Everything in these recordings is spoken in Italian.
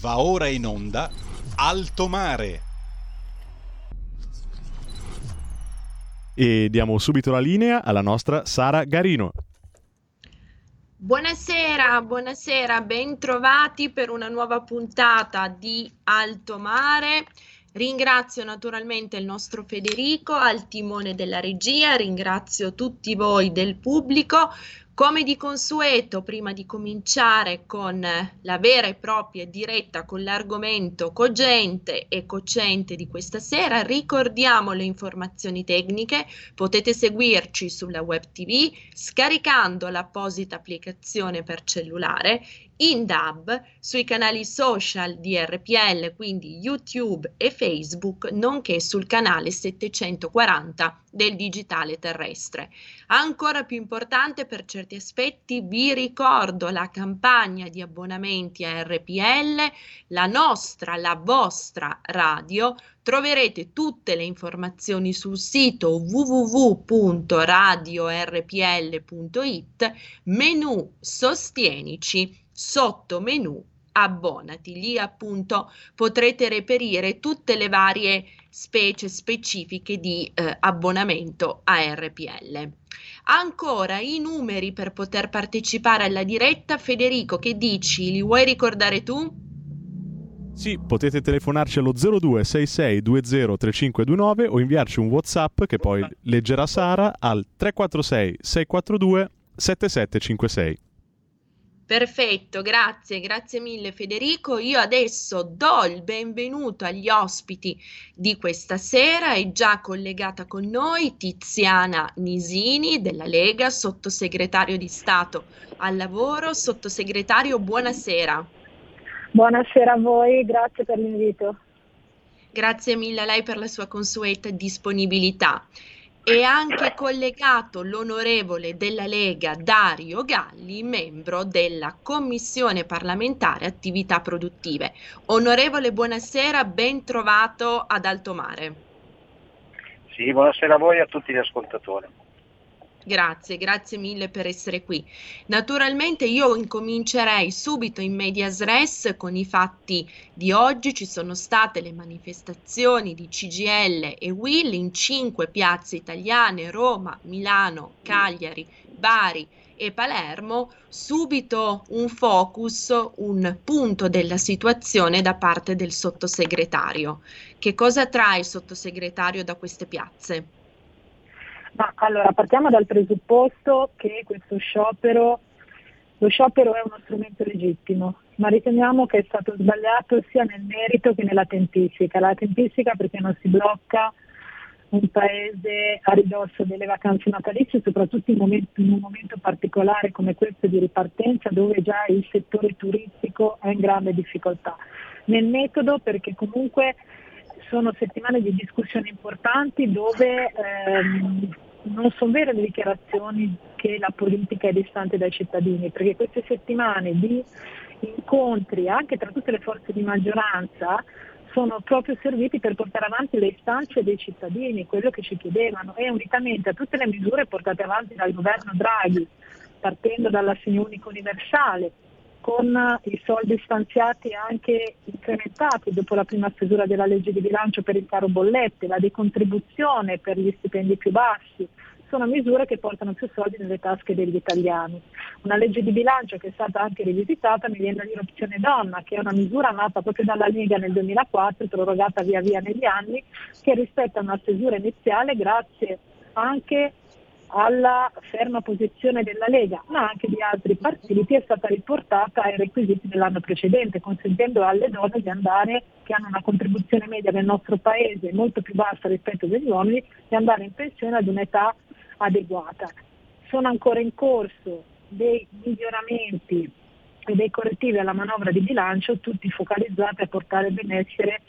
Va ora in onda Alto Mare. E diamo subito la linea alla nostra Sara Garino. Buonasera, buonasera, bentrovati per una nuova puntata di Alto Mare. Ringrazio naturalmente il nostro Federico al timone della regia, ringrazio tutti voi del pubblico. Come di consueto, prima di cominciare con la vera e propria diretta con l'argomento cogente e cocente di questa sera, ricordiamo le informazioni tecniche. Potete seguirci sulla web TV scaricando l'apposita applicazione per cellulare in DAB sui canali social di RPL, quindi YouTube e Facebook, nonché sul canale 740 del digitale terrestre. Ancora più importante per certi aspetti, vi ricordo la campagna di abbonamenti a RPL, la nostra, la vostra radio. Troverete tutte le informazioni sul sito www.radiorpl.it, menu Sostienici sotto menu abbonati. Lì appunto potrete reperire tutte le varie specie specifiche di eh, abbonamento a RPL. Ancora i numeri per poter partecipare alla diretta. Federico, che dici? Li vuoi ricordare tu? Sì, potete telefonarci allo 0266203529 o inviarci un WhatsApp che poi leggerà Sara al 346 642 7756. Perfetto, grazie, grazie mille Federico. Io adesso do il benvenuto agli ospiti di questa sera. È già collegata con noi Tiziana Nisini della Lega, sottosegretario di Stato al lavoro. Sottosegretario, buonasera. Buonasera a voi, grazie per l'invito. Grazie mille a lei per la sua consueta disponibilità. È anche collegato l'onorevole della Lega Dario Galli, membro della Commissione parlamentare attività produttive. Onorevole, buonasera, ben trovato ad Alto Mare. Sì, buonasera a voi e a tutti gli ascoltatori. Grazie, grazie mille per essere qui. Naturalmente io incomincerei subito in medias res con i fatti di oggi. Ci sono state le manifestazioni di CGL e Will in cinque piazze italiane, Roma, Milano, Cagliari, Bari e Palermo. Subito un focus, un punto della situazione da parte del sottosegretario. Che cosa trae il sottosegretario da queste piazze? Ma allora partiamo dal presupposto che questo sciopero, lo sciopero è uno strumento legittimo, ma riteniamo che è stato sbagliato sia nel merito che nella tempistica. La tempistica perché non si blocca un paese a ridosso delle vacanze natalizie, soprattutto in, momento, in, un momento particolare come questo di ripartenza dove già il settore turistico è in grande difficoltà. Nel metodo perché comunque sono settimane di discussioni importanti dove ehm, non sono vere le dichiarazioni che la politica è distante dai cittadini, perché queste settimane di incontri anche tra tutte le forze di maggioranza sono proprio serviti per portare avanti le istanze dei cittadini, quello che ci chiedevano. E unitamente a tutte le misure portate avanti dal governo Draghi, partendo dall'assegno unico universale, con i soldi stanziati anche incrementati dopo la prima stesura della legge di bilancio per il caro bollette, la decontribuzione per gli stipendi più bassi, sono misure che portano più soldi nelle tasche degli italiani. Una legge di bilancio che è stata anche rivisitata mi viene dire opzione donna, che è una misura nata proprio dalla Lega nel 2004, prorogata via via negli anni, che rispetta una stesura iniziale grazie anche alla ferma posizione della Lega, ma anche di altri partiti, è stata riportata ai requisiti dell'anno precedente, consentendo alle donne di andare, che hanno una contribuzione media nel nostro paese molto più bassa rispetto agli uomini, di andare in pensione ad un'età adeguata. Sono ancora in corso dei miglioramenti e dei correttivi alla manovra di bilancio, tutti focalizzati a portare benessere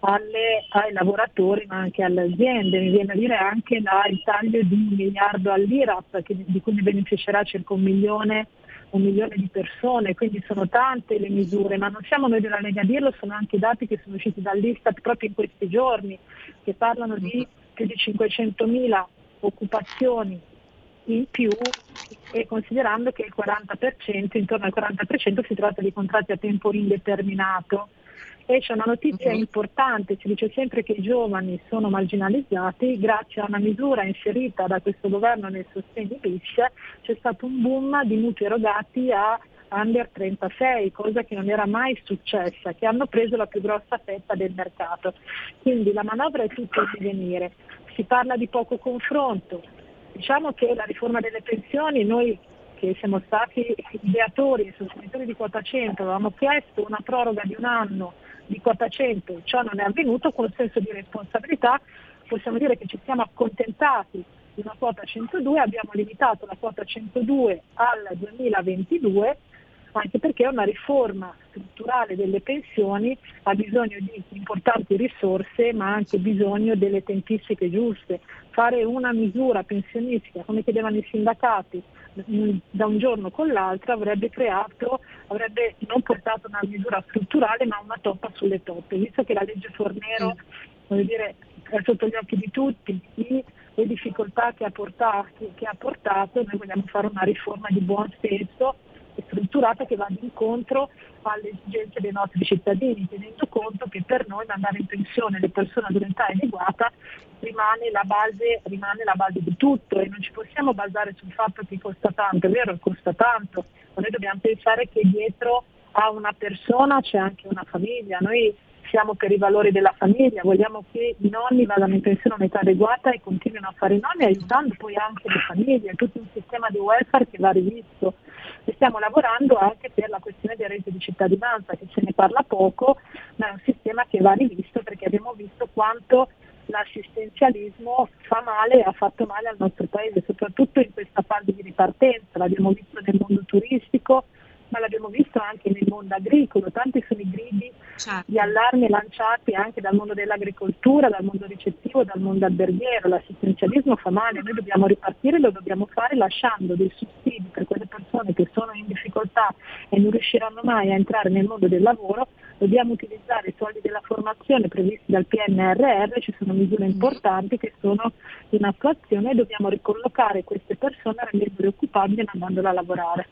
alle, ai lavoratori ma anche alle aziende. Mi viene a dire anche il taglio di un miliardo all'IRAP che, di cui ne beneficerà circa un milione, un milione di persone, quindi sono tante le misure, ma non siamo noi della Lega a dirlo, sono anche i dati che sono usciti dall'Istat proprio in questi giorni, che parlano di più di 500.000 occupazioni in più e considerando che il 40%, intorno al 40% si tratta di contratti a tempo indeterminato. E c'è una notizia Mhm. importante, si dice sempre che i giovani sono marginalizzati, grazie a una misura inserita da questo governo nel sostegno bis c'è stato un boom di mutui erogati a under 36, cosa che non era mai successa, che hanno preso la più grossa fetta del mercato. Quindi la manovra è tutto in divenire, si parla di poco confronto, diciamo che la riforma delle pensioni noi che siamo stati ideatori e sostenitori di quota 100 avevamo chiesto una proroga di un anno di quota 100, ciò non è avvenuto con senso di responsabilità, possiamo dire che ci siamo accontentati di una quota 102, abbiamo limitato la quota 102 al 2022 anche perché una riforma strutturale delle pensioni ha bisogno di importanti risorse ma ha anche bisogno delle tempistiche giuste. Fare una misura pensionistica come chiedevano i sindacati da un giorno con l'altro avrebbe creato, avrebbe non portato una misura strutturale ma una toppa sulle toppe, visto che la legge Fornero voglio dire, è sotto gli occhi di tutti, le difficoltà che ha, portato, che ha portato, noi vogliamo fare una riforma di buon senso e strutturata che vada incontro alle esigenze dei nostri cittadini, tenendo conto che per noi mandare in pensione le persone ad un'età adeguata rimane la, base, rimane la base di tutto e non ci possiamo basare sul fatto che costa tanto, è vero, costa tanto, ma noi dobbiamo pensare che dietro a una persona c'è anche una famiglia, noi siamo per i valori della famiglia, vogliamo che i nonni vadano in pensione a un'età adeguata e continuino a fare i nonni aiutando poi anche le famiglie, tutto un sistema di welfare che va rivisto. E stiamo lavorando anche per la questione del reddito di cittadinanza che se ne parla poco, ma è un sistema che va rivisto perché abbiamo visto quanto l'assistenzialismo fa male e ha fatto male al nostro paese, soprattutto in questa fase di ripartenza, l'abbiamo visto nel mondo turistico, ma l'abbiamo visto anche nel mondo agricolo, tanti sono i gridi Certo. di allarme lanciati anche dal mondo dell'agricoltura, dal mondo ricettivo, dal mondo alberghiero. L'assistenzialismo fa male, noi dobbiamo ripartire, lo dobbiamo fare lasciando dei sussidi per quelle persone che sono in difficoltà e non riusciranno mai a entrare nel mondo del lavoro, dobbiamo utilizzare i soldi della formazione previsti dal PNRR, ci sono misure importanti che sono in attuazione e dobbiamo ricollocare queste persone rendendole occupabili e mandandole a lavorare.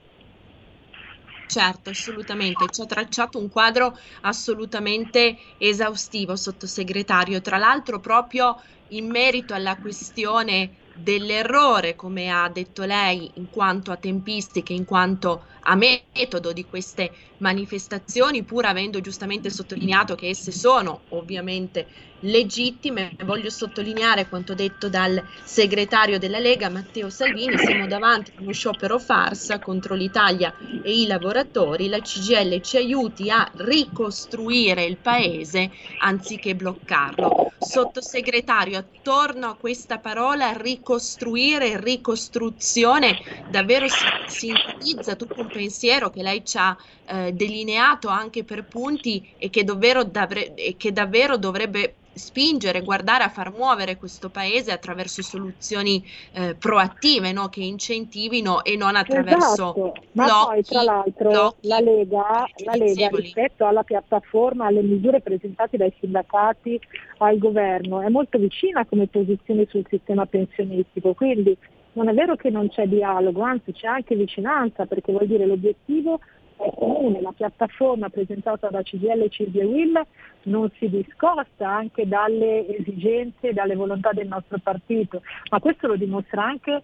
Certo, assolutamente. Ci ha tracciato un quadro assolutamente esaustivo, sottosegretario. Tra l'altro, proprio in merito alla questione dell'errore, come ha detto lei, in quanto a tempistiche, in quanto a metodo di queste manifestazioni, pur avendo giustamente sottolineato che esse sono ovviamente legittime, voglio sottolineare quanto detto dal segretario della Lega Matteo Salvini, siamo davanti a uno sciopero farsa contro l'Italia e i lavoratori, la CGL ci aiuti a ricostruire il paese anziché bloccarlo. Sottosegretario, attorno a questa parola ricostruire, ricostruzione, davvero si sintetizza tutto un pensiero che lei ci ha eh, delineato anche per punti e che davvero, davre- e che davvero dovrebbe spingere, guardare a far muovere questo paese attraverso soluzioni eh, proattive, no? che incentivino e non attraverso Esatto, ma blocchi, poi tra l'altro blocchi la Lega, la Lega rispetto alla piattaforma, alle misure presentate dai sindacati al governo è molto vicina come posizione sul sistema pensionistico, quindi non è vero che non c'è dialogo, anzi c'è anche vicinanza perché vuol dire l'obiettivo è comune, la piattaforma presentata da CGL, CISI e WIL non si discosta anche dalle esigenze e dalle volontà del nostro partito, ma questo lo dimostra anche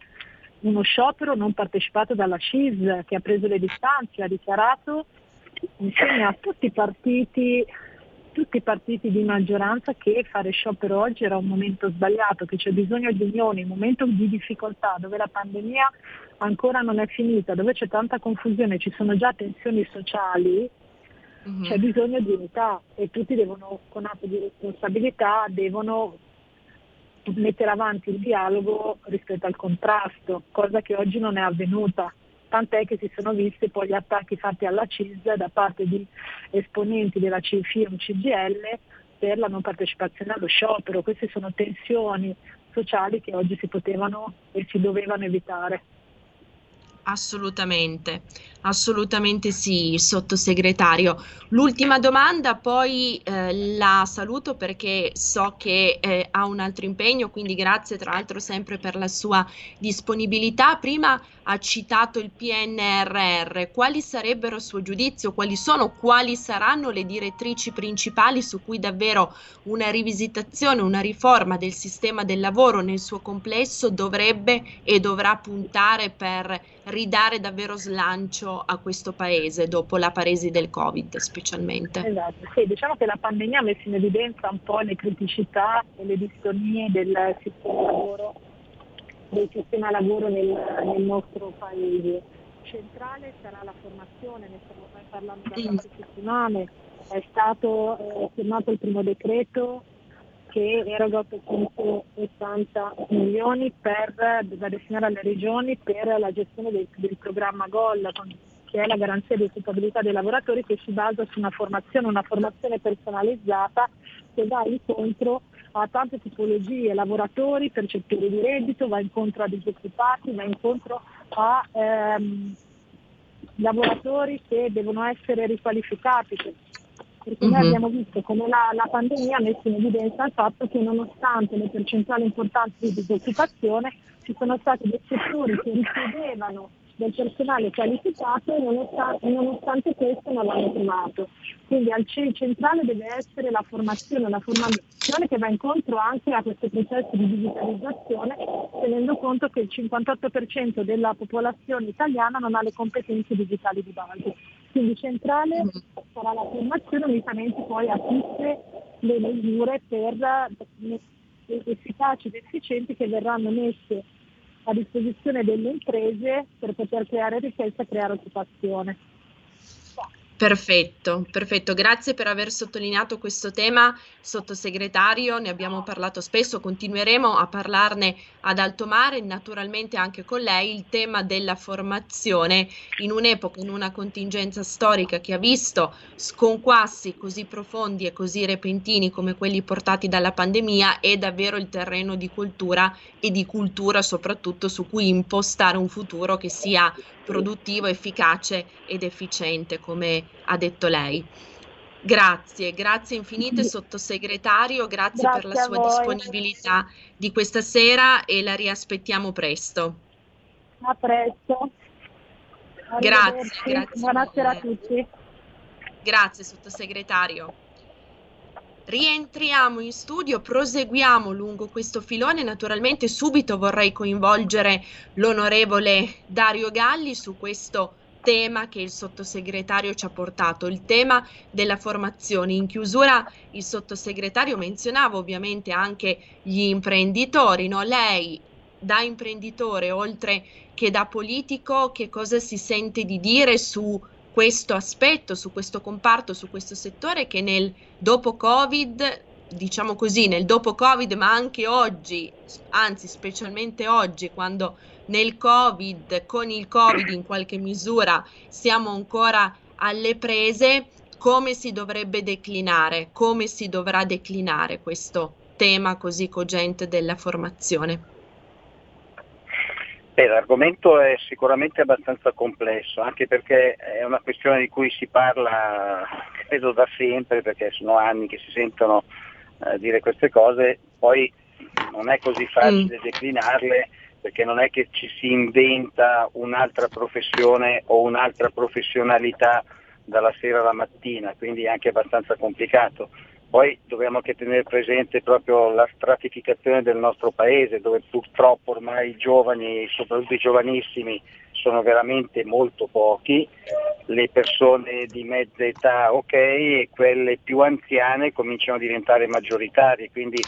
uno sciopero non partecipato dalla CIS che ha preso le distanze, ha dichiarato insieme a tutti i partiti tutti i partiti di maggioranza che fare sciopero oggi era un momento sbagliato, che c'è bisogno di unione, un momento di difficoltà dove la pandemia ancora non è finita, dove c'è tanta confusione, ci sono già tensioni sociali, Mhm. c'è bisogno di unità e tutti devono, con atto di responsabilità, devono mettere avanti il dialogo rispetto al contrasto, cosa che oggi non è avvenuta. Tant'è che si sono visti poi gli attacchi fatti alla CIS da parte di esponenti della CFIUM CGL per la non partecipazione allo sciopero. Queste sono tensioni sociali che oggi si potevano e si dovevano evitare. Assolutamente, assolutamente sì, sottosegretario. L'ultima domanda, poi eh, la saluto perché so che eh, ha un altro impegno, quindi grazie tra l'altro sempre per la sua disponibilità. Prima ha citato il PNRR, quali sarebbero a suo giudizio, quali sono, quali saranno le direttrici principali su cui davvero una rivisitazione, una riforma del sistema del lavoro nel suo complesso dovrebbe e dovrà puntare per ridare davvero slancio a questo paese dopo la paresi del Covid specialmente. Esatto, sì, diciamo che la pandemia ha messo in evidenza un po' le criticità e le distonie del sistema lavoro, del sistema lavoro nel, nel nostro paese. Centrale sarà la formazione, ne stiamo parlando da tante settimane, è stato eh, firmato il primo decreto che eroga 880 milioni per, da destinare alle regioni per la gestione del, del programma GOL, che è la garanzia di occupabilità dei lavoratori che si basa su una formazione, una formazione personalizzata che va incontro a tante tipologie, lavoratori, percettori di reddito, va incontro a disoccupati, va incontro a ehm, lavoratori che devono essere riqualificati perché noi mm-hmm. abbiamo visto come la, la, pandemia ha messo in evidenza il fatto che nonostante le percentuali importanti di disoccupazione ci sono stati dei settori che richiedevano del personale qualificato e nonostante, nonostante questo non l'hanno trovato. Quindi al centrale deve essere la formazione, una formazione che va incontro anche a questo processo di digitalizzazione, tenendo conto che il 58% della popolazione italiana non ha le competenze digitali di base. Quindi centrale sarà la formazione unitamente poi a tutte le misure per efficaci ed efficienti che verranno messe a disposizione delle imprese per poter creare ricchezza e creare occupazione. Perfetto, perfetto, grazie per aver sottolineato questo tema, sottosegretario, ne abbiamo parlato spesso, continueremo a parlarne ad alto mare, naturalmente anche con lei, il tema della formazione in un'epoca, in una contingenza storica che ha visto sconquassi così profondi e così repentini come quelli portati dalla pandemia, è davvero il terreno di cultura e di cultura soprattutto su cui impostare un futuro che sia produttivo, efficace ed efficiente, come ha detto lei. Grazie, grazie infinite sottosegretario, grazie, grazie per la sua disponibilità di questa sera e la riaspettiamo presto. A presto. Grazie, grazie. Buonasera a tutti. Grazie sottosegretario. Rientriamo in studio, proseguiamo lungo questo filone. Naturalmente subito vorrei coinvolgere l'onorevole Dario Galli su questo tema che il sottosegretario ci ha portato, il tema della formazione. In chiusura il sottosegretario menzionava ovviamente anche gli imprenditori, no? Lei da imprenditore oltre che da politico che cosa si sente di dire su questo aspetto, su questo comparto, su questo settore che nel dopo Covid, diciamo così, nel dopo Covid, ma anche oggi, anzi specialmente oggi, quando nel Covid, con il Covid in qualche misura siamo ancora alle prese, come si dovrebbe declinare, come si dovrà declinare questo tema così cogente della formazione? Beh, l'argomento è sicuramente abbastanza complesso, anche perché è una questione di cui si parla credo da sempre, perché sono anni che si sentono eh, dire queste cose, poi non è così facile mm. declinarle perché non è che ci si inventa un'altra professione o un'altra professionalità dalla sera alla mattina, quindi è anche abbastanza complicato. Poi dobbiamo anche tenere presente proprio la stratificazione del nostro paese, dove purtroppo ormai i giovani, soprattutto i giovanissimi, sono veramente molto pochi, le persone di mezza età ok e quelle più anziane cominciano a diventare maggioritarie, quindi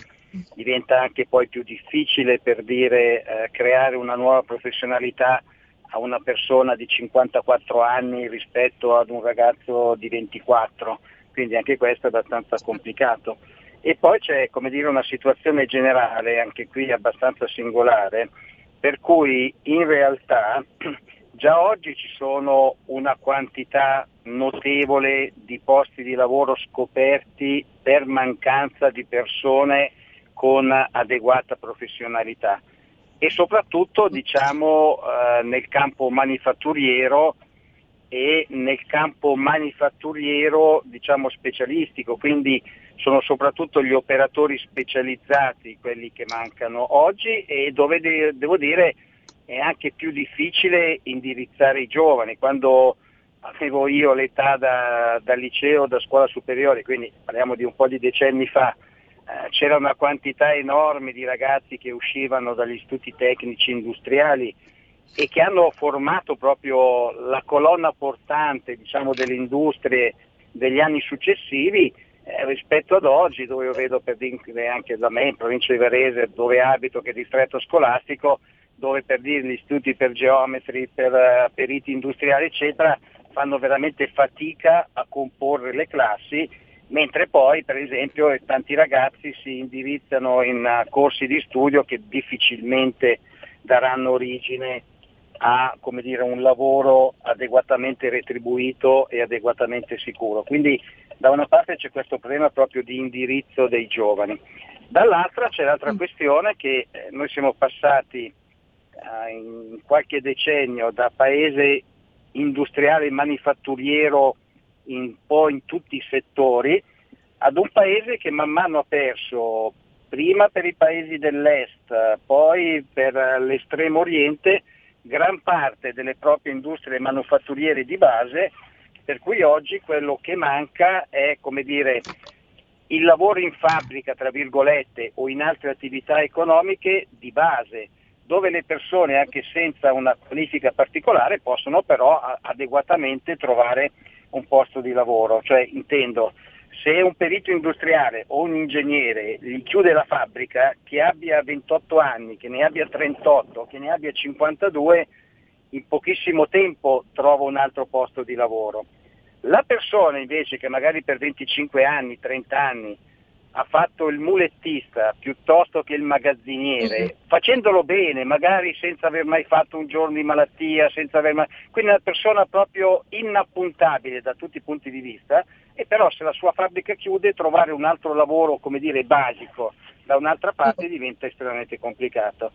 diventa anche poi più difficile per dire eh, creare una nuova professionalità a una persona di 54 anni rispetto ad un ragazzo di 24 quindi anche questo è abbastanza complicato. E poi c'è come dire, una situazione generale, anche qui abbastanza singolare, per cui in realtà già oggi ci sono una quantità notevole di posti di lavoro scoperti per mancanza di persone con adeguata professionalità. e soprattutto diciamo, eh, nel campo manifatturiero e nel campo manifatturiero diciamo, specialistico, quindi sono soprattutto gli operatori specializzati quelli che mancano oggi e dove de- devo dire è anche più difficile indirizzare i giovani. Quando avevo io l'età da, da liceo, da scuola superiore, quindi parliamo di un po' di decenni fa, eh, c'era una quantità enorme di ragazzi che uscivano dagli istituti tecnici industriali e che hanno formato proprio la colonna portante diciamo, delle industrie degli anni successivi eh, rispetto ad oggi dove io vedo per dire anche da me in provincia di Varese dove abito che è distretto scolastico dove per dire gli istituti per geometri, per uh, periti industriali eccetera fanno veramente fatica a comporre le classi, mentre poi per esempio tanti ragazzi si indirizzano in uh, corsi di studio che difficilmente daranno origine a dire, un lavoro adeguatamente retribuito e adeguatamente sicuro. Quindi da una parte c'è questo problema proprio di indirizzo dei giovani, dall'altra c'è l'altra mm. questione che eh, noi siamo passati eh, in qualche decennio da paese industriale manifatturiero un po' in tutti i settori, ad un paese che man mano ha perso, prima per i paesi dell'est, poi per l'estremo oriente, gran parte delle proprie industrie manufatturiere di base, per cui oggi quello che manca è dire, il lavoro in fabbrica, tra virgolette, o in altre attività economiche di base dove le persone anche senza una qualifica particolare possono però adeguatamente trovare un posto di lavoro, cioè intendo se un perito industriale o un ingegnere gli chiude la fabbrica, che abbia 28 anni, che ne abbia 38, che ne abbia 52, in pochissimo tempo trova un altro posto di lavoro. La persona invece che magari per 25 anni, 30 anni ha fatto il mulettista piuttosto che il magazziniere, mm-hmm. facendolo bene, magari senza aver mai fatto un giorno di malattia, mai... quindi una persona proprio inappuntabile da tutti i punti di vista, e però se la sua fabbrica chiude trovare un altro lavoro, come dire, basico da un'altra parte diventa estremamente complicato.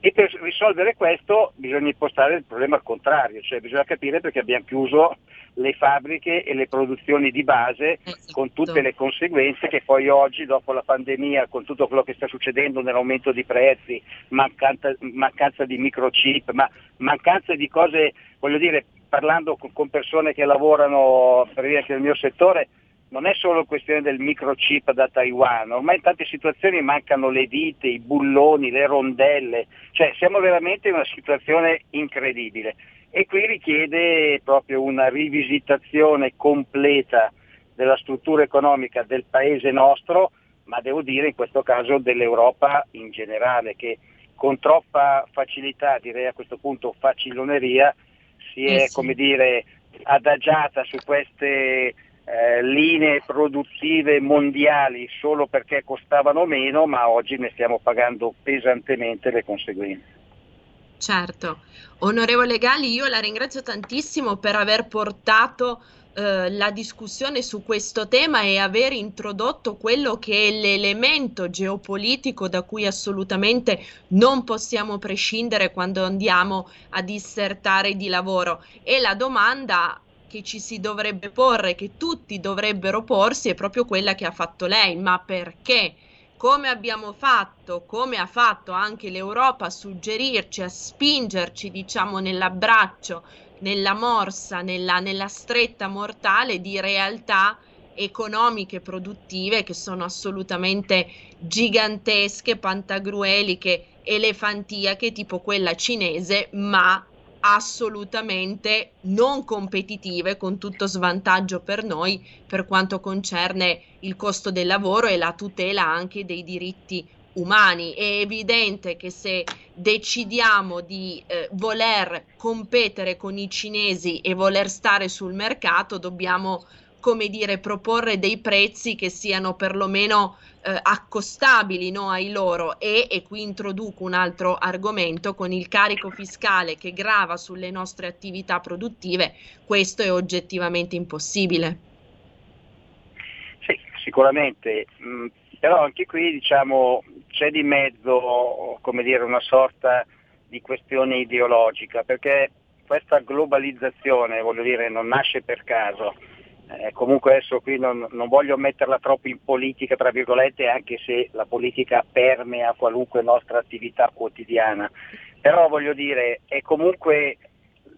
E per risolvere questo bisogna impostare il problema al contrario, cioè bisogna capire perché abbiamo chiuso le fabbriche e le produzioni di base esatto. con tutte le conseguenze che poi oggi dopo la pandemia, con tutto quello che sta succedendo nell'aumento di prezzi, mancanza, mancanza di microchip, ma mancanza di cose, voglio dire, parlando con persone che lavorano per dire nel mio settore, non è solo questione del microchip da Taiwan, ormai in tante situazioni mancano le vite, i bulloni, le rondelle, cioè siamo veramente in una situazione incredibile e qui richiede proprio una rivisitazione completa della struttura economica del paese nostro, ma devo dire in questo caso dell'Europa in generale, che con troppa facilità, direi a questo punto faciloneria, si è eh sì. come dire, adagiata su queste eh, linee produttive mondiali solo perché costavano meno, ma oggi ne stiamo pagando pesantemente le conseguenze. Certo, onorevole Gali, io la ringrazio tantissimo per aver portato eh, la discussione su questo tema e aver introdotto quello che è l'elemento geopolitico da cui assolutamente non possiamo prescindere quando andiamo a dissertare di lavoro. E la domanda che ci si dovrebbe porre, che tutti dovrebbero porsi, è proprio quella che ha fatto lei, ma perché? Come abbiamo fatto, come ha fatto anche l'Europa a suggerirci, a spingerci, diciamo, nell'abbraccio, nella morsa, nella, nella stretta mortale di realtà economiche produttive che sono assolutamente gigantesche, pantagrueliche, elefantiache, tipo quella cinese, ma assolutamente non competitive con tutto svantaggio per noi per quanto concerne il costo del lavoro e la tutela anche dei diritti umani. È evidente che se decidiamo di eh, voler competere con i cinesi e voler stare sul mercato, dobbiamo come dire, proporre dei prezzi che siano perlomeno eh, accostabili no, ai loro e, e qui introduco un altro argomento, con il carico fiscale che grava sulle nostre attività produttive, questo è oggettivamente impossibile. Sì, sicuramente, mm, però anche qui diciamo c'è di mezzo dire, una sorta di questione ideologica, perché questa globalizzazione, voglio dire, non nasce per caso. Eh, comunque adesso qui non, non, voglio metterla troppo in politica, tra virgolette, anche se la politica permea qualunque nostra attività quotidiana. Però voglio dire, è comunque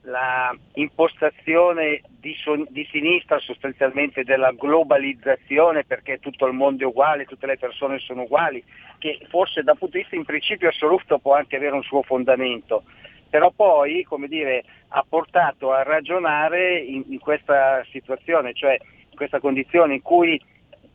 la impostazione di, son- di, sinistra sostanzialmente della globalizzazione perché tutto il mondo è uguale, tutte le persone sono uguali, che forse dal punto di vista in principio assoluto può anche avere un suo fondamento, però poi come dire, ha portato a ragionare in, in questa situazione, cioè in questa condizione in cui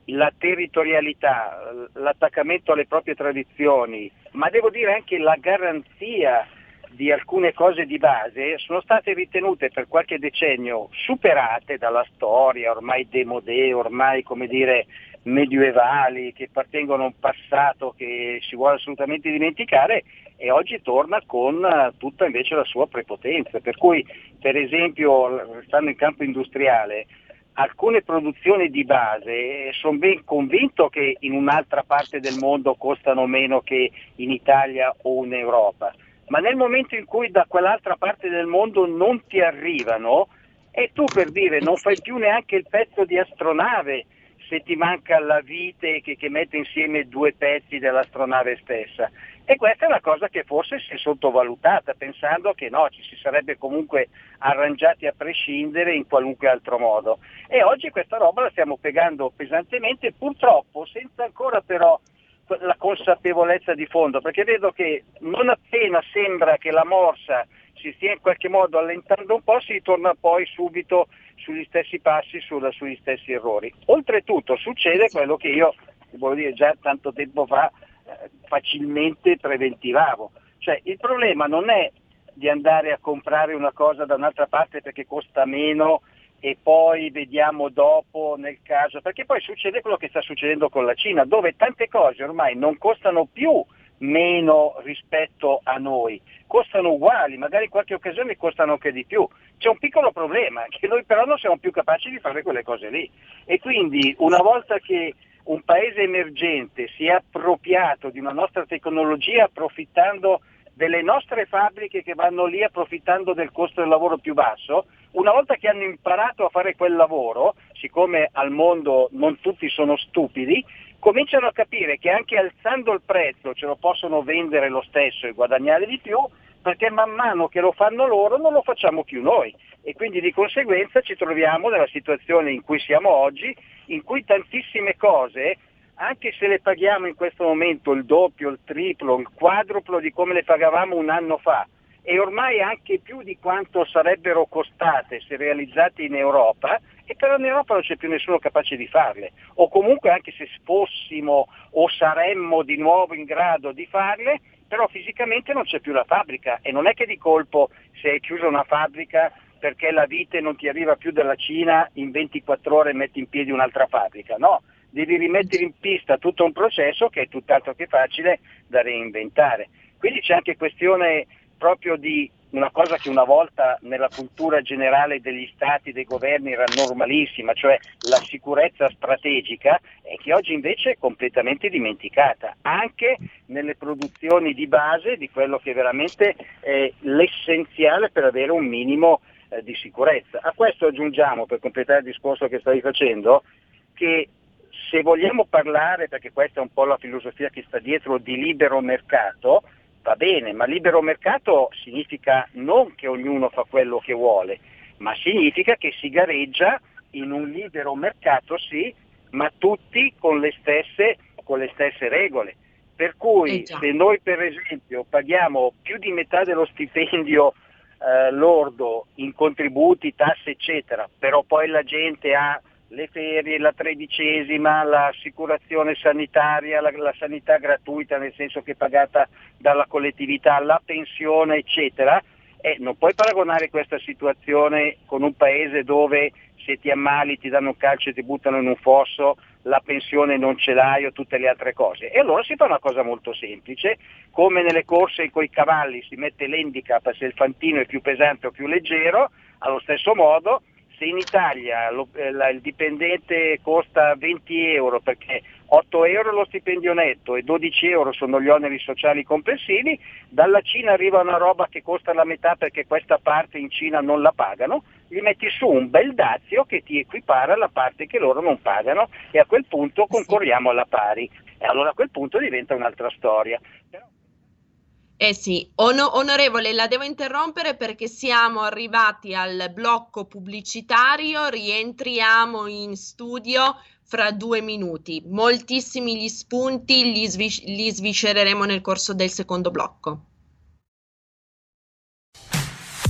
la territorialità, l'attaccamento alle proprie tradizioni, ma devo dire anche la garanzia di alcune cose di base sono state ritenute per qualche decennio superate dalla storia, ormai demodé, ormai come dire medioevali, che appartengono a un passato che si vuole assolutamente dimenticare e oggi torna con eh, tutta invece la sua prepotenza. Per cui per esempio, stando in campo industriale, alcune produzioni di base sono ben convinto che in un'altra parte del mondo costano meno che in Italia o in Europa ma nel momento in cui da quell'altra parte del mondo non ti arrivano, e tu per dire non fai più neanche il pezzo di astronave se ti manca la vite che, che mette insieme due pezzi dell'astronave stessa. E questa è una cosa che forse si è sottovalutata, pensando che no, ci si sarebbe comunque arrangiati a prescindere in qualunque altro modo. E oggi questa roba la stiamo pegando pesantemente, purtroppo senza ancora però la consapevolezza di fondo, perché vedo che non appena sembra che la morsa si stia in qualche modo allentando un po', si torna poi subito sugli stessi passi, sulla, sugli stessi errori. Oltretutto succede quello che io, voglio dire, già tanto tempo fa facilmente preventivavo, cioè il problema non è di andare a comprare una cosa da un'altra parte perché costa meno e poi vediamo dopo nel caso, perché poi succede quello che sta succedendo con la Cina, dove tante cose ormai non costano più meno rispetto a noi, costano uguali, magari in qualche occasione costano anche di più. C'è un piccolo problema, che noi però non siamo più capaci di fare quelle cose lì. E quindi una volta che un paese emergente si è appropriato di una nostra tecnologia approfittando delle nostre fabbriche che vanno lì approfittando del costo del lavoro più basso, una volta che hanno imparato a fare quel lavoro, siccome al mondo non tutti sono stupidi, cominciano a capire che anche alzando il prezzo ce lo possono vendere lo stesso e guadagnare di più, perché man mano che lo fanno loro non lo facciamo più noi. E quindi di conseguenza ci troviamo nella situazione in cui siamo oggi, in cui tantissime cose anche se le paghiamo in questo momento il doppio, il triplo, il quadruplo di come le pagavamo un anno fa e ormai anche più di quanto sarebbero costate se realizzate in Europa, e però in Europa non c'è più nessuno capace di farle, o comunque anche se fossimo o saremmo di nuovo in grado di farle, però fisicamente non c'è più la fabbrica e non è che di colpo se è chiusa una fabbrica perché la vite non ti arriva più dalla Cina in 24 ore metti in piedi un'altra fabbrica, no, devi rimettere in pista tutto un processo che è tutt'altro che facile da reinventare. Quindi c'è anche questione proprio di una cosa che una volta nella cultura generale degli stati, dei governi era normalissima, cioè la sicurezza strategica, e che oggi invece è completamente dimenticata, anche nelle produzioni di base di quello che veramente è l'essenziale per avere un minimo eh, di sicurezza. A questo aggiungiamo, per completare il discorso che stavi facendo, che se vogliamo parlare, perché questa è un po' la filosofia che sta dietro, di libero mercato, va bene, ma libero mercato significa non che ognuno fa quello che vuole, ma significa che si gareggia in un libero mercato sì, ma tutti con le stesse, con le stesse regole. Per cui eh se noi per esempio paghiamo più di metà dello stipendio eh, lordo in contributi, tasse eccetera, però poi la gente ha le ferie, la tredicesima, l'assicurazione sanitaria, la, la, sanità gratuita nel senso che è pagata dalla collettività, la pensione eccetera, e non puoi paragonare questa situazione con un paese dove se ti ammali ti danno un calcio e ti buttano in un fosso, la pensione non ce l'hai o tutte le altre cose. E allora si fa una cosa molto semplice, come nelle corse con i cavalli si mette l'handicap se il fantino è più pesante o più leggero, allo stesso modo se in Italia lo, eh, la, il dipendente costa 20 euro perché 8 euro lo stipendio netto e 12 euro sono gli oneri sociali complessivi, dalla Cina arriva una roba che costa la metà perché questa parte in Cina non la pagano, gli metti su un bel dazio che ti equipara la parte che loro non pagano e a quel punto concorriamo alla pari. E allora a quel punto diventa un'altra storia. Però... Eh sì, On- onorevole, la devo interrompere perché siamo arrivati al blocco pubblicitario, rientriamo in studio fra due minuti. Moltissimi gli spunti li, svis- li sviscereremo nel corso del secondo blocco.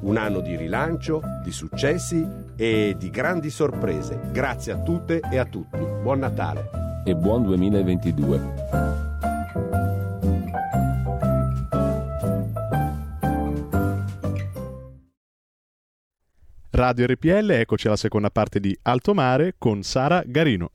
un anno di rilancio, di successi e di grandi sorprese. Grazie a tutte e a tutti. Buon Natale e buon 2022. Radio RPL, eccoci alla seconda parte di Alto Mare con Sara Garino.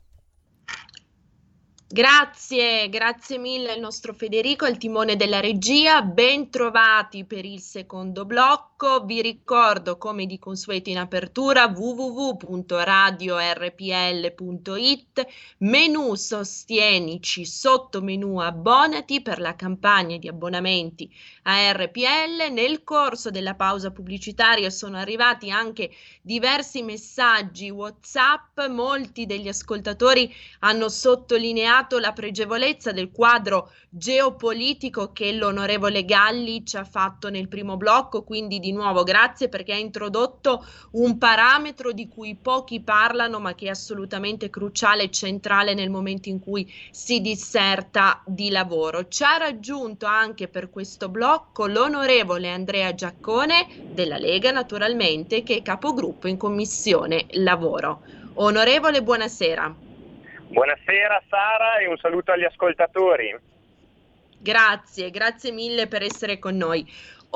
Grazie, grazie mille al nostro Federico, al timone della regia. Ben trovati per il secondo blocco. Vi ricordo, come di consueto in apertura, www.radiorpl.it, menu sostienici, sotto menu abbonati per la campagna di abbonamenti a RPL. Nel corso della pausa pubblicitaria sono arrivati anche diversi messaggi WhatsApp. Molti degli ascoltatori hanno sottolineato sottolineato la pregevolezza del quadro geopolitico che l'onorevole Galli ci ha fatto nel primo blocco, quindi di nuovo grazie perché ha introdotto un parametro di cui pochi parlano ma che è assolutamente cruciale e centrale nel momento in cui si disserta di lavoro. Ci ha raggiunto anche per questo blocco l'onorevole Andrea Giaccone della Lega naturalmente che è capogruppo in commissione lavoro. Onorevole, buonasera. Buonasera Sara e un saluto agli ascoltatori. Grazie, grazie mille per essere con noi.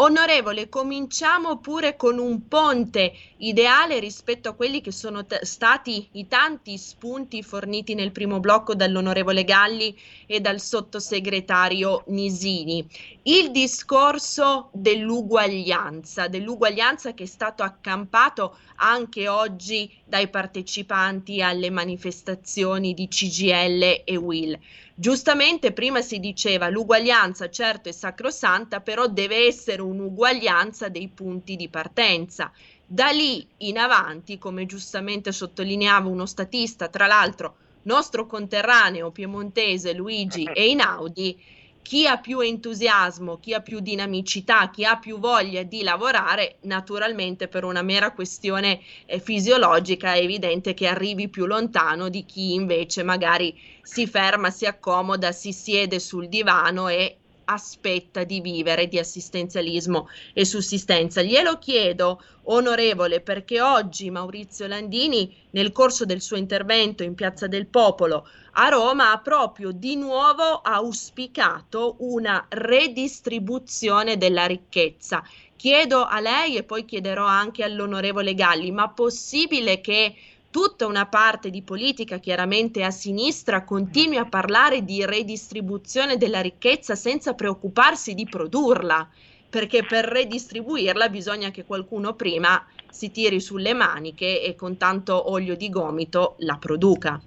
Onorevole, cominciamo pure con un ponte ideale rispetto a quelli che sono t- stati i tanti spunti forniti nel primo blocco dall'onorevole Galli e dal sottosegretario Nisini. Il discorso dell'uguaglianza, dell'uguaglianza che è stato accampato anche oggi dai partecipanti alle manifestazioni di CGL e Will. Giustamente prima si diceva l'uguaglianza certo è sacrosanta, però deve essere un'uguaglianza dei punti di partenza. Da lì in avanti, come giustamente sottolineava uno statista, tra l'altro nostro conterraneo piemontese Luigi Einaudi, chi ha più entusiasmo, chi ha più dinamicità, chi ha più voglia di lavorare, naturalmente per una mera questione eh, fisiologica è evidente che arrivi più lontano di chi invece magari si ferma, si accomoda, si siede sul divano e aspetta di vivere di assistenzialismo e sussistenza. Glielo chiedo, onorevole, perché oggi Maurizio Landini, nel corso del suo intervento in Piazza del Popolo a Roma, ha proprio di nuovo auspicato una redistribuzione della ricchezza. Chiedo a lei e poi chiederò anche all'onorevole Galli, ma possibile che tutta una parte di politica, chiaramente a sinistra, continui a parlare di redistribuzione della ricchezza senza preoccuparsi di produrla, perché per redistribuirla bisogna che qualcuno prima si tiri sulle maniche e con tanto olio di gomito la produca.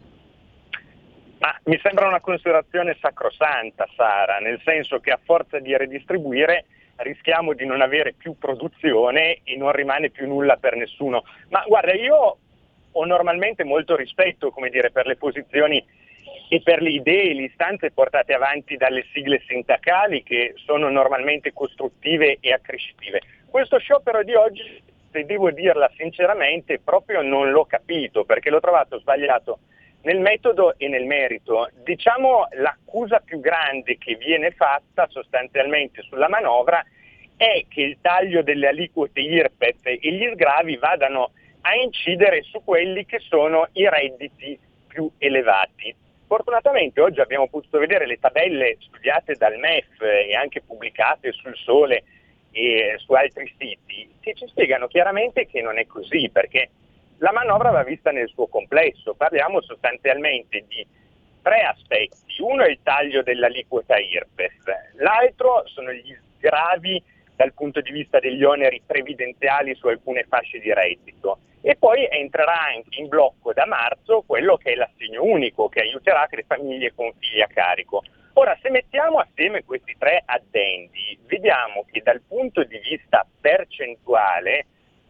Ma mi sembra una considerazione sacrosanta, Sara, nel senso che a forza di redistribuire rischiamo di non avere più produzione e non rimane più nulla per nessuno. Ma guarda, io ho normalmente molto rispetto dire, per le posizioni e per le idee e le istanze portate avanti dalle sigle sindacali che sono normalmente costruttive e accrescitive. Questo sciopero di oggi, se devo dirla sinceramente, proprio non l'ho capito perché l'ho trovato sbagliato nel metodo e nel merito. Diciamo l'accusa più grande che viene fatta sostanzialmente sulla manovra è che il taglio delle aliquote IRPEF e gli sgravi vadano a incidere su quelli che sono i redditi più elevati. Fortunatamente oggi abbiamo potuto vedere le tabelle studiate dal MEF e anche pubblicate sul Sole e su altri siti che ci spiegano chiaramente che non è così perché la manovra va vista nel suo complesso. Parliamo sostanzialmente di tre aspetti. Uno è il taglio dell'aliquota IRPEF, l'altro sono gli sgravi dal punto di vista degli oneri previdenziali su alcune fasce di reddito e poi entrerà anche in blocco da marzo quello che è l'assegno unico che aiuterà le famiglie con figli a carico. Ora, se mettiamo assieme questi tre addendi, vediamo che dal punto di vista percentuale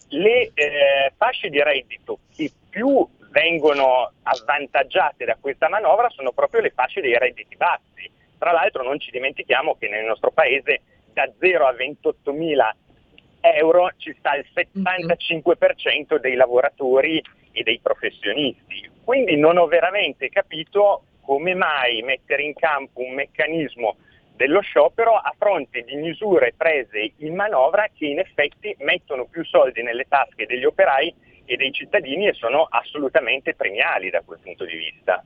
le eh, fasce di reddito che più vengono avvantaggiate da questa manovra sono proprio le fasce dei redditi bassi. Tra l'altro non ci dimentichiamo che nel nostro paese da 0 a 28 mila euro ci sta il 75% dei lavoratori e dei professionisti. Quindi non ho veramente capito come mai mettere in campo un meccanismo dello sciopero a fronte di misure prese in manovra che in effetti mettono più soldi nelle tasche degli operai e dei cittadini e sono assolutamente premiali da quel punto di vista.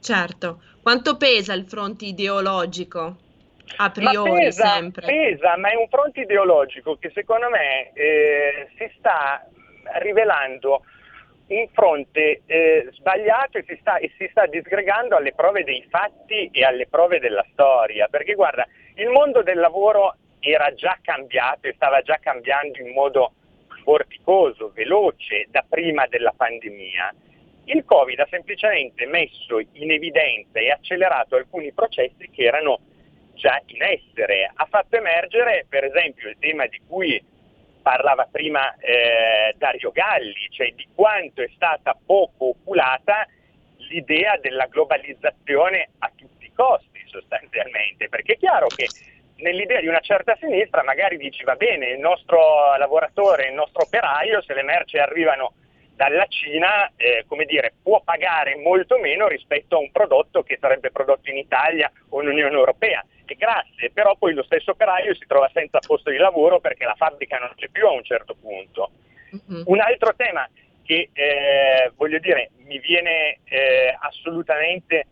Certo, quanto pesa il fronte ideologico? A priori ma pesa, sempre. Pesa, ma è un fronte ideologico che secondo me eh, si sta rivelando un fronte eh, sbagliato e si, sta, e si sta disgregando alle prove dei fatti e alle prove della storia. Perché guarda, il mondo del lavoro era già cambiato e stava già cambiando in modo vorticoso, veloce da prima della pandemia. Il Covid ha semplicemente messo in evidenza e accelerato alcuni processi che erano già in essere. Ha fatto emergere per esempio il tema di cui parlava prima eh, Dario Galli, cioè di quanto è stata poco oculata l'idea della globalizzazione a tutti i costi sostanzialmente, perché è chiaro che nell'idea di una certa sinistra magari dici va bene, il nostro lavoratore, il nostro operaio, se le merci arrivano dalla Cina, eh, come dire, può pagare molto meno rispetto a un prodotto che sarebbe prodotto in Italia o in Unione Europea. E grazie, però poi lo stesso operaio si trova senza posto di lavoro perché la fabbrica non c'è più a un certo punto. Mm-hmm. Un altro tema che eh, voglio dire mi viene eh, assolutamente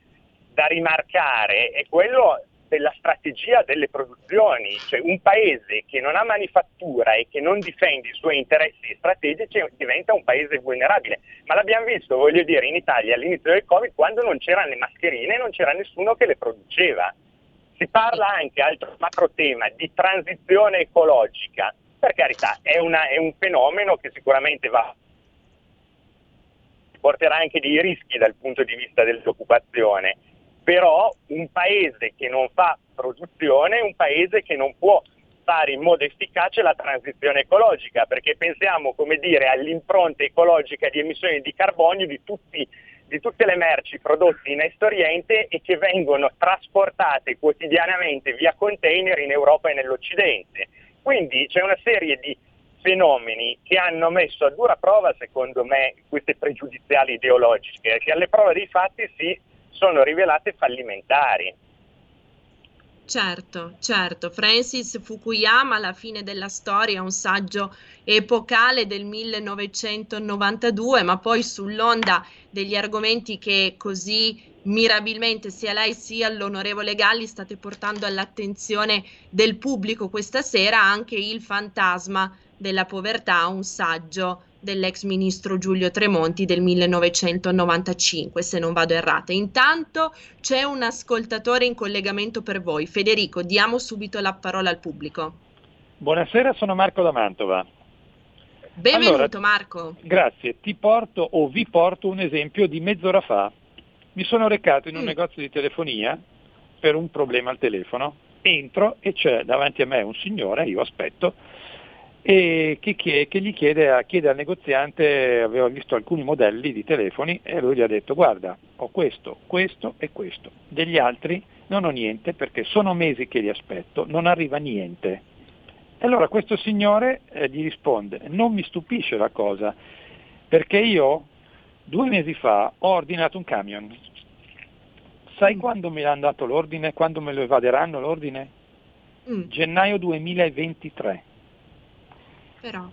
da rimarcare è quello della strategia delle produzioni, cioè un paese che non ha manifattura e che non difende i suoi interessi strategici diventa un paese vulnerabile. Ma l'abbiamo visto, voglio dire, in Italia all'inizio del Covid quando non c'erano le mascherine non c'era nessuno che le produceva. Si parla anche, altro macro tema, di transizione ecologica. Per carità, è, una, è un fenomeno che sicuramente va porterà anche dei rischi dal punto di vista dell'occupazione però un paese che non fa produzione è un paese che non può fare in modo efficace la transizione ecologica, perché pensiamo, come dire, all'impronta ecologica di emissioni di carbonio di, tutti, di tutte le merci prodotte in Est Oriente e che vengono trasportate quotidianamente via container in Europa e nell'Occidente. Quindi c'è una serie di fenomeni che hanno messo a dura prova, secondo me, queste pregiudiziali ideologiche, che alle prove dei fatti si sono rivelate fallimentari. Certo, certo. Francis Fukuyama, alla fine della storia, un saggio epocale del 1992, ma poi sull'onda degli argomenti che così mirabilmente sia lei sia l'onorevole Galli state portando all'attenzione del pubblico questa sera anche il fantasma della povertà, un saggio dell'ex ministro Giulio Tremonti del 1995, se non vado errata. Intanto c'è un ascoltatore in collegamento per voi. Federico, diamo subito la parola al pubblico. Buonasera, sono Marco da Mantova. Benvenuto allora, Marco. Grazie, ti porto o vi porto un esempio di mezz'ora fa. Mi sono recato in un mm. negozio di telefonia per un problema al telefono, entro e c'è davanti a me un signore, io aspetto, e che, che gli chiede, chiede, al negoziante, aveva visto alcuni modelli di telefoni e lui gli ha detto guarda ho questo, questo e questo, degli altri non ho niente perché sono mesi che li aspetto, non arriva niente. E allora questo signore eh, gli risponde non mi stupisce la cosa perché io due mesi fa ho ordinato un camion. Sai mm. quando me l'hanno dato l'ordine? Quando me lo evaderanno l'ordine? Mm. Gennaio 2023 però.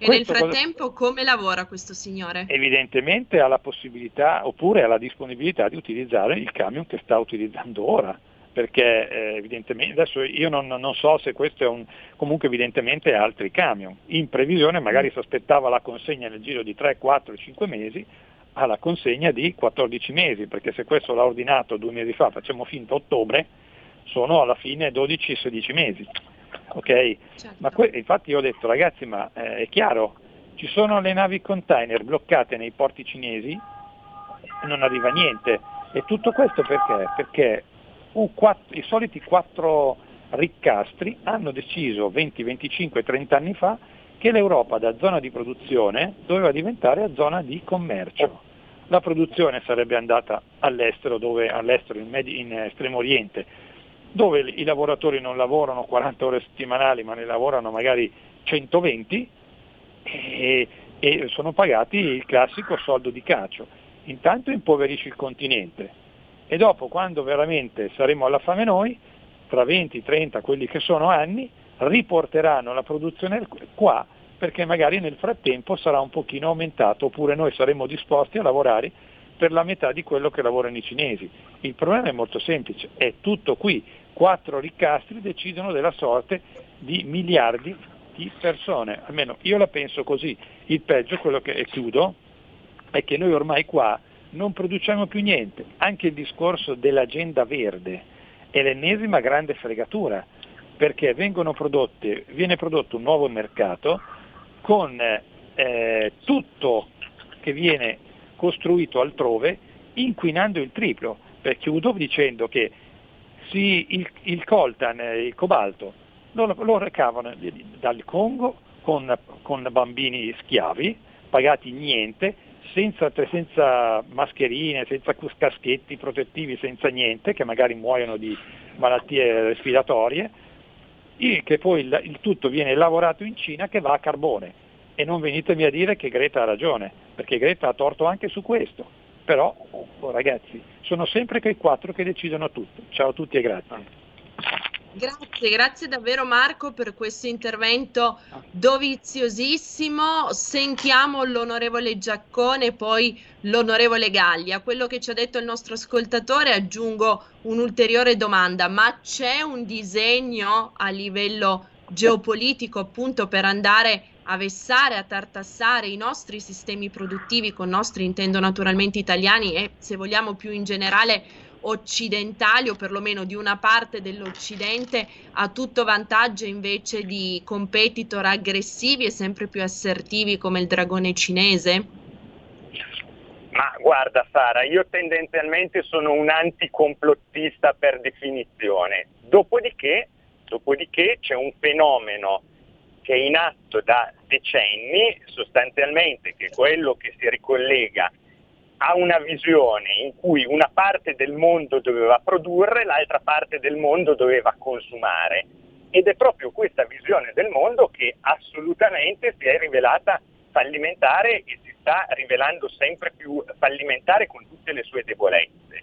E questo nel frattempo cosa... come lavora questo signore? Evidentemente ha la possibilità oppure ha la disponibilità di utilizzare il camion che sta utilizzando ora, perché eh, evidentemente adesso io non, non, so se questo è un comunque evidentemente altri camion. In previsione magari si aspettava la consegna nel giro di 3, 4, 5 mesi alla consegna di 14 mesi, perché se questo l'ha ordinato due mesi fa, facciamo finta ottobre, sono alla fine 12-16 mesi ok? Certo. Ma que- infatti io ho detto ragazzi ma eh, è chiaro, ci sono le navi container bloccate nei porti cinesi e non arriva niente. E tutto questo perché? Perché quattro, i soliti quattro riccastri hanno deciso 20, 25, 30 anni fa che l'Europa da zona di produzione doveva diventare zona di commercio. La produzione sarebbe andata all'estero, dove, all'estero in, Medi- in Estremo Oriente, dove i lavoratori non lavorano 40 ore settimanali ma ne lavorano magari 120 e, e sono pagati il classico soldo di caccio. Intanto impoverisci il continente e dopo quando veramente saremo alla fame noi, tra 20, 30, quelli che sono anni, riporteranno la produzione qua perché magari nel frattempo sarà un pochino aumentato oppure noi saremo disposti a lavorare per la metà di quello che lavorano i cinesi. Il problema è molto semplice, è tutto qui. Quattro ricastri decidono della sorte di miliardi di persone, almeno io la penso così. Il peggio, quello che chiudo, è che noi ormai qua non produciamo più niente. Anche il discorso dell'agenda verde è l'ennesima grande fregatura, perché prodotte, viene prodotto un nuovo mercato con eh, tutto che viene costruito altrove inquinando il triplo, per chiudo dicendo che sì, il, il, coltan il cobalto lo, lo recavano dal Congo con, con, bambini schiavi, pagati niente, senza, senza, mascherine, senza caschetti protettivi, senza niente, che magari muoiono di malattie respiratorie, e che poi il, il tutto viene lavorato in Cina che va a carbone e non venitemi a dire che Greta ha ragione, perché Greta ha torto anche su questo. Però, oh, ragazzi, sono sempre quei quattro che decidono tutto. Ciao a tutti e grazie. Grazie, grazie davvero Marco per questo intervento doviziosissimo. Sentiamo l'onorevole Giaccone e poi l'onorevole Galli. A quello che ci ha detto il nostro ascoltatore aggiungo un'ulteriore domanda, ma c'è un disegno a livello geopolitico appunto per andare a vessare, a tartassare i nostri sistemi produttivi, con nostri intendo naturalmente italiani e se vogliamo più in generale occidentali o perlomeno di una parte dell'Occidente a tutto vantaggio invece di competitor aggressivi e sempre più assertivi come il dragone cinese? Ma guarda Sara, io tendenzialmente sono un anticomplottista per definizione, dopodiché dopodiché c'è un fenomeno che è in atto da decenni, sostanzialmente che è quello che si ricollega a una visione in cui una parte del mondo doveva produrre, l'altra parte del mondo doveva consumare. Ed è proprio questa visione del mondo che assolutamente si è rivelata fallimentare e si sta rivelando sempre più fallimentare con tutte le sue debolezze.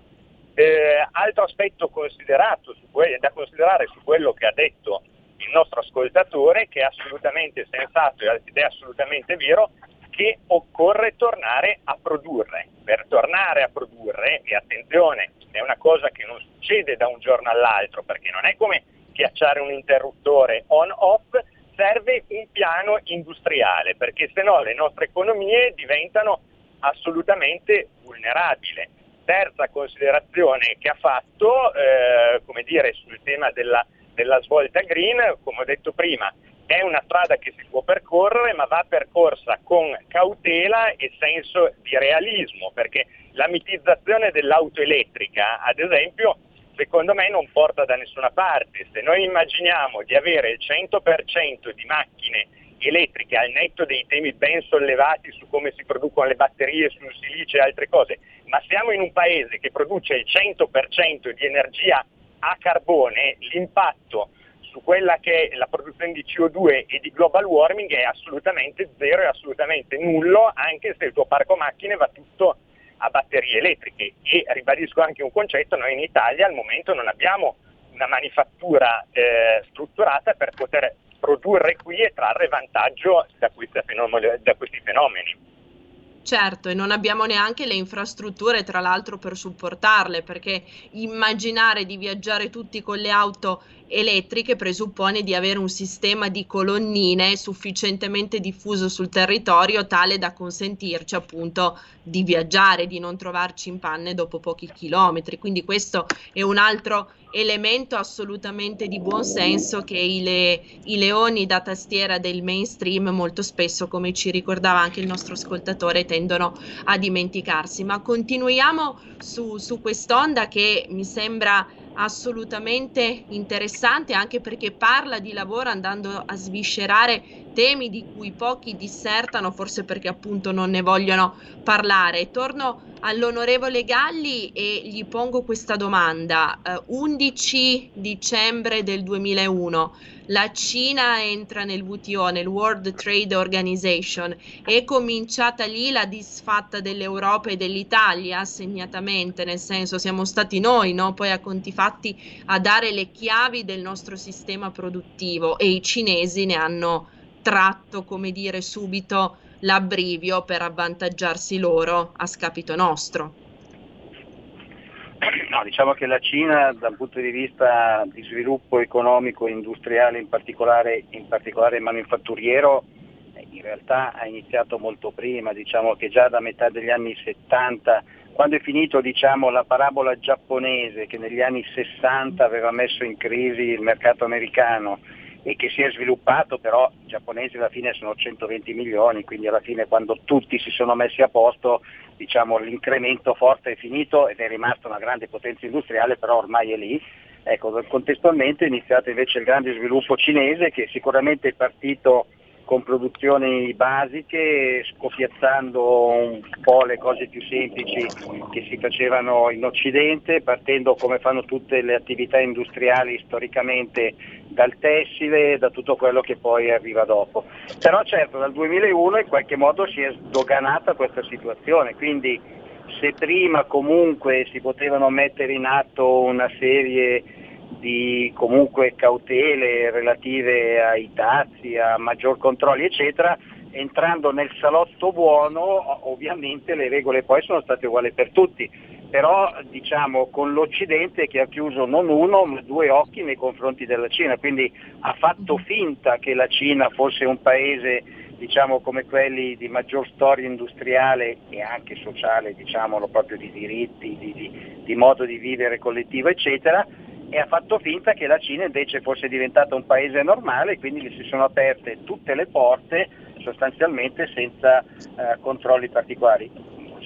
Eh, altro aspetto da considerare su quello che ha detto il nostro ascoltatore, che è assolutamente sensato ed è assolutamente vero, che occorre tornare a produrre. Per tornare a produrre, e attenzione, è una cosa che non succede da un giorno all'altro, perché non è come schiacciare un interruttore on-off, serve un piano industriale, perché se no le nostre economie diventano assolutamente vulnerabili. Terza considerazione che ha fatto, eh, come dire, sul tema della, della svolta green, come ho detto prima, è una strada che si può percorrere, ma va percorsa con cautela e senso di realismo, perché la mitizzazione dell'auto elettrica, ad esempio, secondo me non porta da nessuna parte. Se noi immaginiamo di avere il 100% di macchine elettriche al netto dei temi ben sollevati su come si producono le batterie, sul silice e altre cose, ma siamo in un paese che produce il 100% di energia a carbone, l'impatto su quella che è la produzione di CO2 e di global warming è assolutamente zero e assolutamente nullo, anche se il tuo parco macchine va tutto a batterie elettriche. E ribadisco anche un concetto, noi in Italia al momento non abbiamo una manifattura eh, strutturata per poter produrre qui e trarre vantaggio da, da questi fenomeni. Certo, e non abbiamo neanche le infrastrutture, tra l'altro, per supportarle, perché immaginare di viaggiare tutti con le auto elettriche presuppone di avere un sistema di colonnine sufficientemente diffuso sul territorio tale da consentirci appunto di viaggiare, di non trovarci in panne dopo pochi chilometri. Quindi questo è un altro elemento assolutamente di buon senso che i, le, i leoni da tastiera del mainstream molto spesso, come ci ricordava anche il nostro ascoltatore, tendono a dimenticarsi. Ma continuiamo su, su quest'onda che mi sembra assolutamente interessante anche perché parla di lavoro andando a sviscerare temi di cui pochi dissertano, forse perché appunto non ne vogliono parlare. Torno all'onorevole Galli e gli pongo questa domanda. Eh, 11 dicembre del 2001 la Cina entra nel WTO, nel World Trade Organization, è cominciata lì la disfatta dell'Europa e dell'Italia, segnatamente, nel senso siamo stati noi, no? poi a conti fatti, a dare le chiavi del nostro sistema produttivo e i cinesi ne hanno tratto, come dire, subito l'abbrivio per avvantaggiarsi loro a scapito nostro. No, diciamo che la Cina dal punto di vista di sviluppo economico e industriale, in particolare, in particolare manifatturiero, in realtà ha iniziato molto prima, diciamo che già da metà degli anni 70, quando è finito diciamo, la parabola giapponese che negli anni 60 aveva messo in crisi il mercato americano e che si è sviluppato, però i giapponesi alla fine sono 120 milioni, quindi alla fine quando tutti si sono messi a posto diciamo, l'incremento forte è finito ed è rimasta una grande potenza industriale, però ormai è lì. Ecco, contestualmente è iniziato invece il grande sviluppo cinese che sicuramente è partito con produzioni basiche, scoppiazzando un po' le cose più semplici che si facevano in Occidente, partendo come fanno tutte le attività industriali storicamente dal tessile, da tutto quello che poi arriva dopo. Però certo dal 2001 in qualche modo si è sdoganata questa situazione, quindi se prima comunque si potevano mettere in atto una serie di comunque cautele relative ai dazi, a maggior controlli eccetera, entrando nel salotto buono ovviamente le regole poi sono state uguali per tutti, però diciamo con l'Occidente che ha chiuso non uno ma due occhi nei confronti della Cina, quindi ha fatto finta che la Cina fosse un paese diciamo come quelli di maggior storia industriale e anche sociale, diciamolo proprio di diritti, di, di, di modo di vivere collettivo eccetera, e ha fatto finta che la Cina invece fosse diventata un paese normale e quindi gli si sono aperte tutte le porte sostanzialmente senza eh, controlli particolari.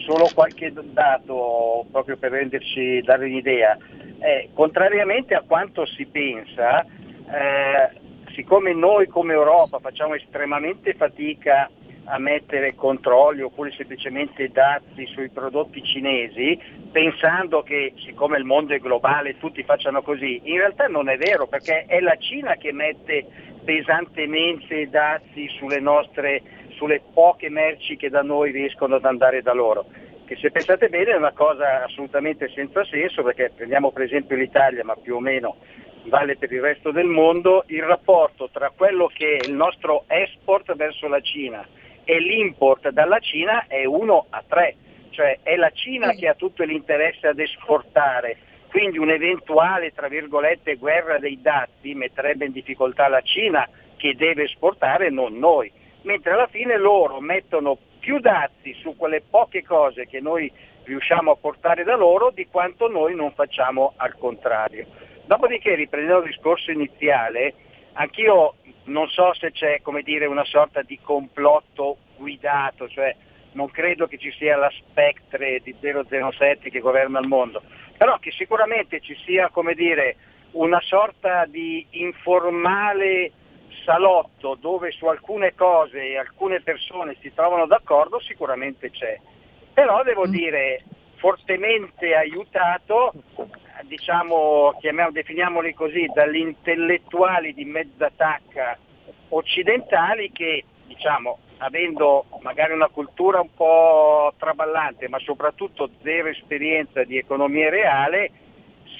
Solo qualche dato proprio per renderci, dare un'idea. Eh, contrariamente a quanto si pensa, eh, siccome noi come Europa facciamo estremamente fatica a mettere controlli oppure semplicemente dazi sui prodotti cinesi, pensando che siccome il mondo è globale tutti facciano così, in realtà non è vero perché è la Cina che mette pesantemente dazi sulle nostre, sulle poche merci che da noi riescono ad andare da loro. Che se pensate bene è una cosa assolutamente senza senso perché prendiamo per esempio l'Italia, ma più o meno vale per il resto del mondo, il rapporto tra quello che è il nostro export verso la Cina e l'import dalla Cina è 1 a 3, cioè è la Cina che ha tutto l'interesse ad esportare, quindi un'eventuale tra virgolette guerra dei dazi metterebbe in difficoltà la Cina che deve esportare, non noi, mentre alla fine loro mettono più dazi su quelle poche cose che noi riusciamo a portare da loro di quanto noi non facciamo al contrario. Dopodiché, riprendendo il discorso iniziale, anch'io non so se c'è come dire, una sorta di complotto guidato, cioè non credo che ci sia la spectre di 007 che governa il mondo, però che sicuramente ci sia come dire, una sorta di informale salotto dove su alcune cose e alcune persone si trovano d'accordo sicuramente c'è. Però devo mm. dire fortemente aiutato, diciamo, chiamiamo, definiamoli così, dagli intellettuali di mezza tacca occidentali che, diciamo, avendo magari una cultura un po' traballante, ma soprattutto zero esperienza di economia reale,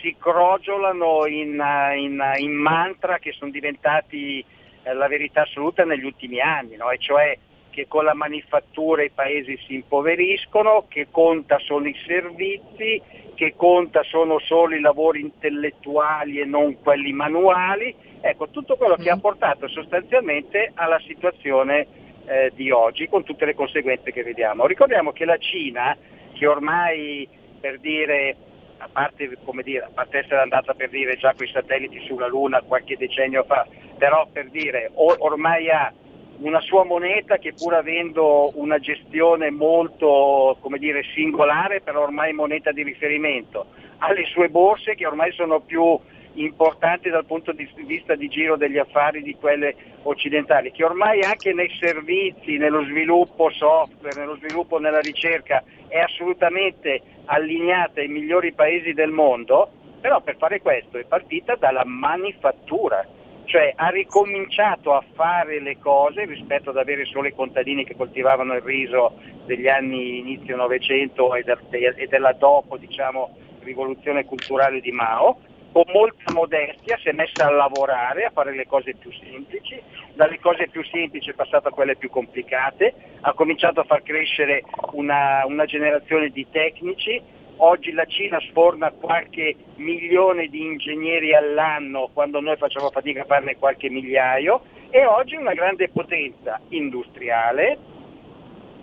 si crogiolano in, in, in mantra che sono diventati eh, la verità assoluta negli ultimi anni, no? e cioè che con la manifattura i paesi si impoveriscono, che conta solo i servizi, che conta sono solo i lavori intellettuali e non quelli manuali, ecco tutto quello che ha mm. portato sostanzialmente alla situazione eh, di oggi con tutte le conseguenze che vediamo. Ricordiamo che la Cina, che ormai per dire a parte, dire, a parte, essere andata per dire già con i satelliti sulla Luna qualche decennio fa, però per dire or- ormai ha una sua moneta che pur avendo una gestione molto dire, singolare, però ormai moneta di riferimento, ha le sue borse che ormai sono più importanti dal punto di vista di giro degli affari di quelle occidentali, che ormai anche nei servizi, nello sviluppo software, nello sviluppo nella ricerca è assolutamente allineata ai migliori paesi del mondo, però per fare questo è partita dalla manifattura, cioè ha ricominciato a fare le cose rispetto ad avere solo i contadini che coltivavano il riso degli anni inizio Novecento e, della dopo diciamo, rivoluzione culturale di Mao, con molta modestia si è messa a lavorare, a fare le cose più semplici, dalle cose più semplici è passata a quelle più complicate, ha cominciato a far crescere una, una generazione di tecnici, oggi la Cina sforna qualche milione di ingegneri all'anno quando noi facciamo fatica a farne qualche migliaio e oggi è una grande potenza industriale,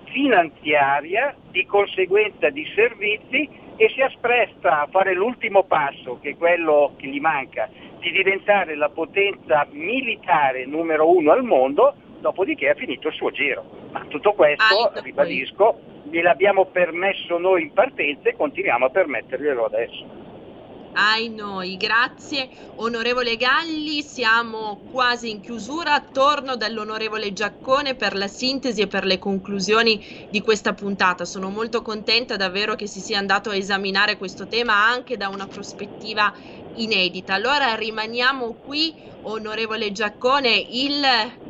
finanziaria, di conseguenza di servizi e si appresta a fare l'ultimo passo, che è quello che gli manca, di diventare la potenza militare numero uno al mondo, dopodiché ha finito il suo giro. Ma tutto questo, ah, ribadisco, gliel'abbiamo permesso noi in partenza e continuiamo a permetterglielo adesso ai noi. Grazie onorevole Galli, siamo quasi in chiusura. Torno dall'onorevole Giaccone per la sintesi e per le conclusioni di questa puntata. Sono molto contenta davvero che si sia andato a esaminare questo tema anche da una prospettiva inedita. Allora rimaniamo qui, onorevole Giaccone, il,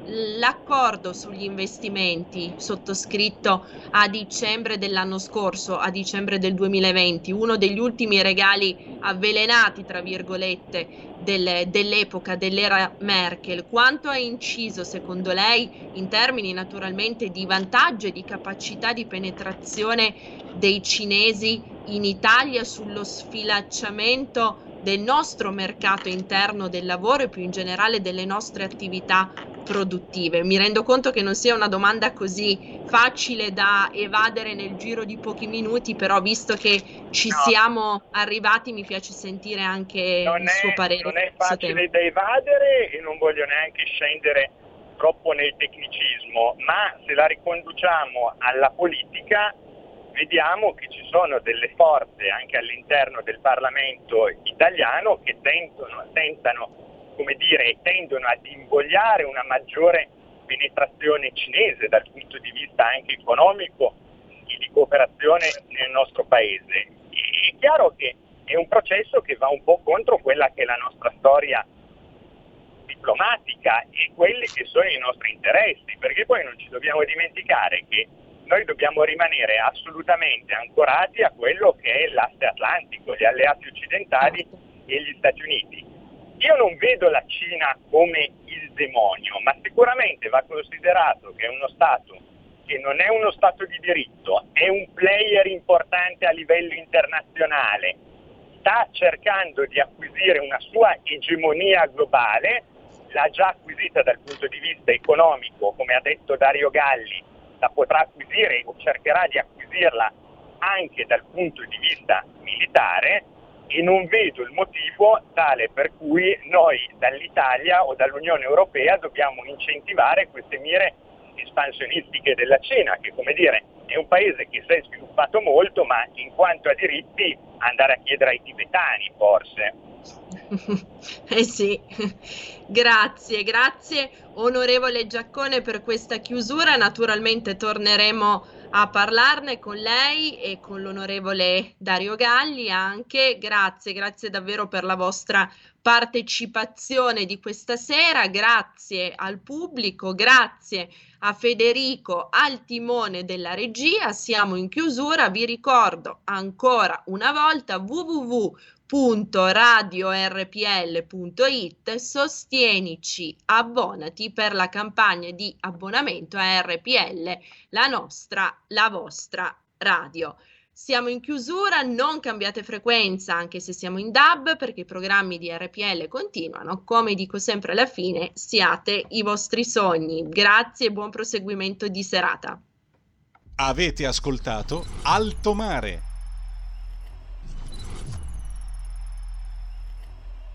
l'accordo sugli investimenti sottoscritto a dicembre dell'anno scorso, a dicembre del 2020, uno degli ultimi regali avvelenati, tra virgolette, del, dell'epoca, dell'era Merkel, quanto ha inciso secondo lei in termini naturalmente di vantaggio e di capacità di penetrazione dei cinesi in Italia sullo sfilacciamento del nostro mercato interno del lavoro e più in generale delle nostre attività produttive. Mi rendo conto che non sia una domanda così facile da evadere nel giro di pochi minuti, però visto che ci no. siamo arrivati mi piace sentire anche non il suo parere. Non è facile da evadere e non voglio neanche scendere troppo nel tecnicismo, ma se la riconduciamo alla politica vediamo che ci sono delle forze anche all'interno del Parlamento italiano che tentano, tentano come dire, tendono ad invogliare una maggiore penetrazione cinese dal punto di vista anche economico e di cooperazione nel nostro paese. E è chiaro che è un processo che va un po' contro quella che è la nostra storia diplomatica e quelli che sono i nostri interessi, perché poi non ci dobbiamo dimenticare che noi dobbiamo rimanere assolutamente ancorati a quello che è l'asse atlantico, gli alleati occidentali e gli Stati Uniti. Io non vedo la Cina come il demonio, ma sicuramente va considerato che è uno Stato che non è uno Stato di diritto, è un player importante a livello internazionale, sta cercando di acquisire una sua egemonia globale, l'ha già acquisita dal punto di vista economico, come ha detto Dario Galli, la potrà acquisire o cercherà di acquisirla anche dal punto di vista militare e non vedo il motivo tale per cui noi dall'Italia o dall'Unione Europea dobbiamo incentivare queste mire espansionistiche della Cina, che come dire è un paese che si è sviluppato molto, ma in quanto a diritti andare a chiedere ai tibetani forse. eh sì, grazie, grazie onorevole Giaccone per questa chiusura, naturalmente torneremo a parlarne con lei e con l'onorevole Dario Galli anche. Grazie, grazie davvero per la vostra partecipazione di questa sera, grazie al pubblico, grazie a Federico al timone della regia. Siamo in chiusura, vi ricordo ancora una volta www.radiorpl.it sostienici, abbonati per la campagna di abbonamento a RPL, la nostra, la vostra radio. Siamo in chiusura, non cambiate frequenza anche se siamo in DAB perché i programmi di RPL continuano. Come dico sempre alla fine, siate i vostri sogni. Grazie e buon proseguimento di serata. Avete ascoltato Alto Mare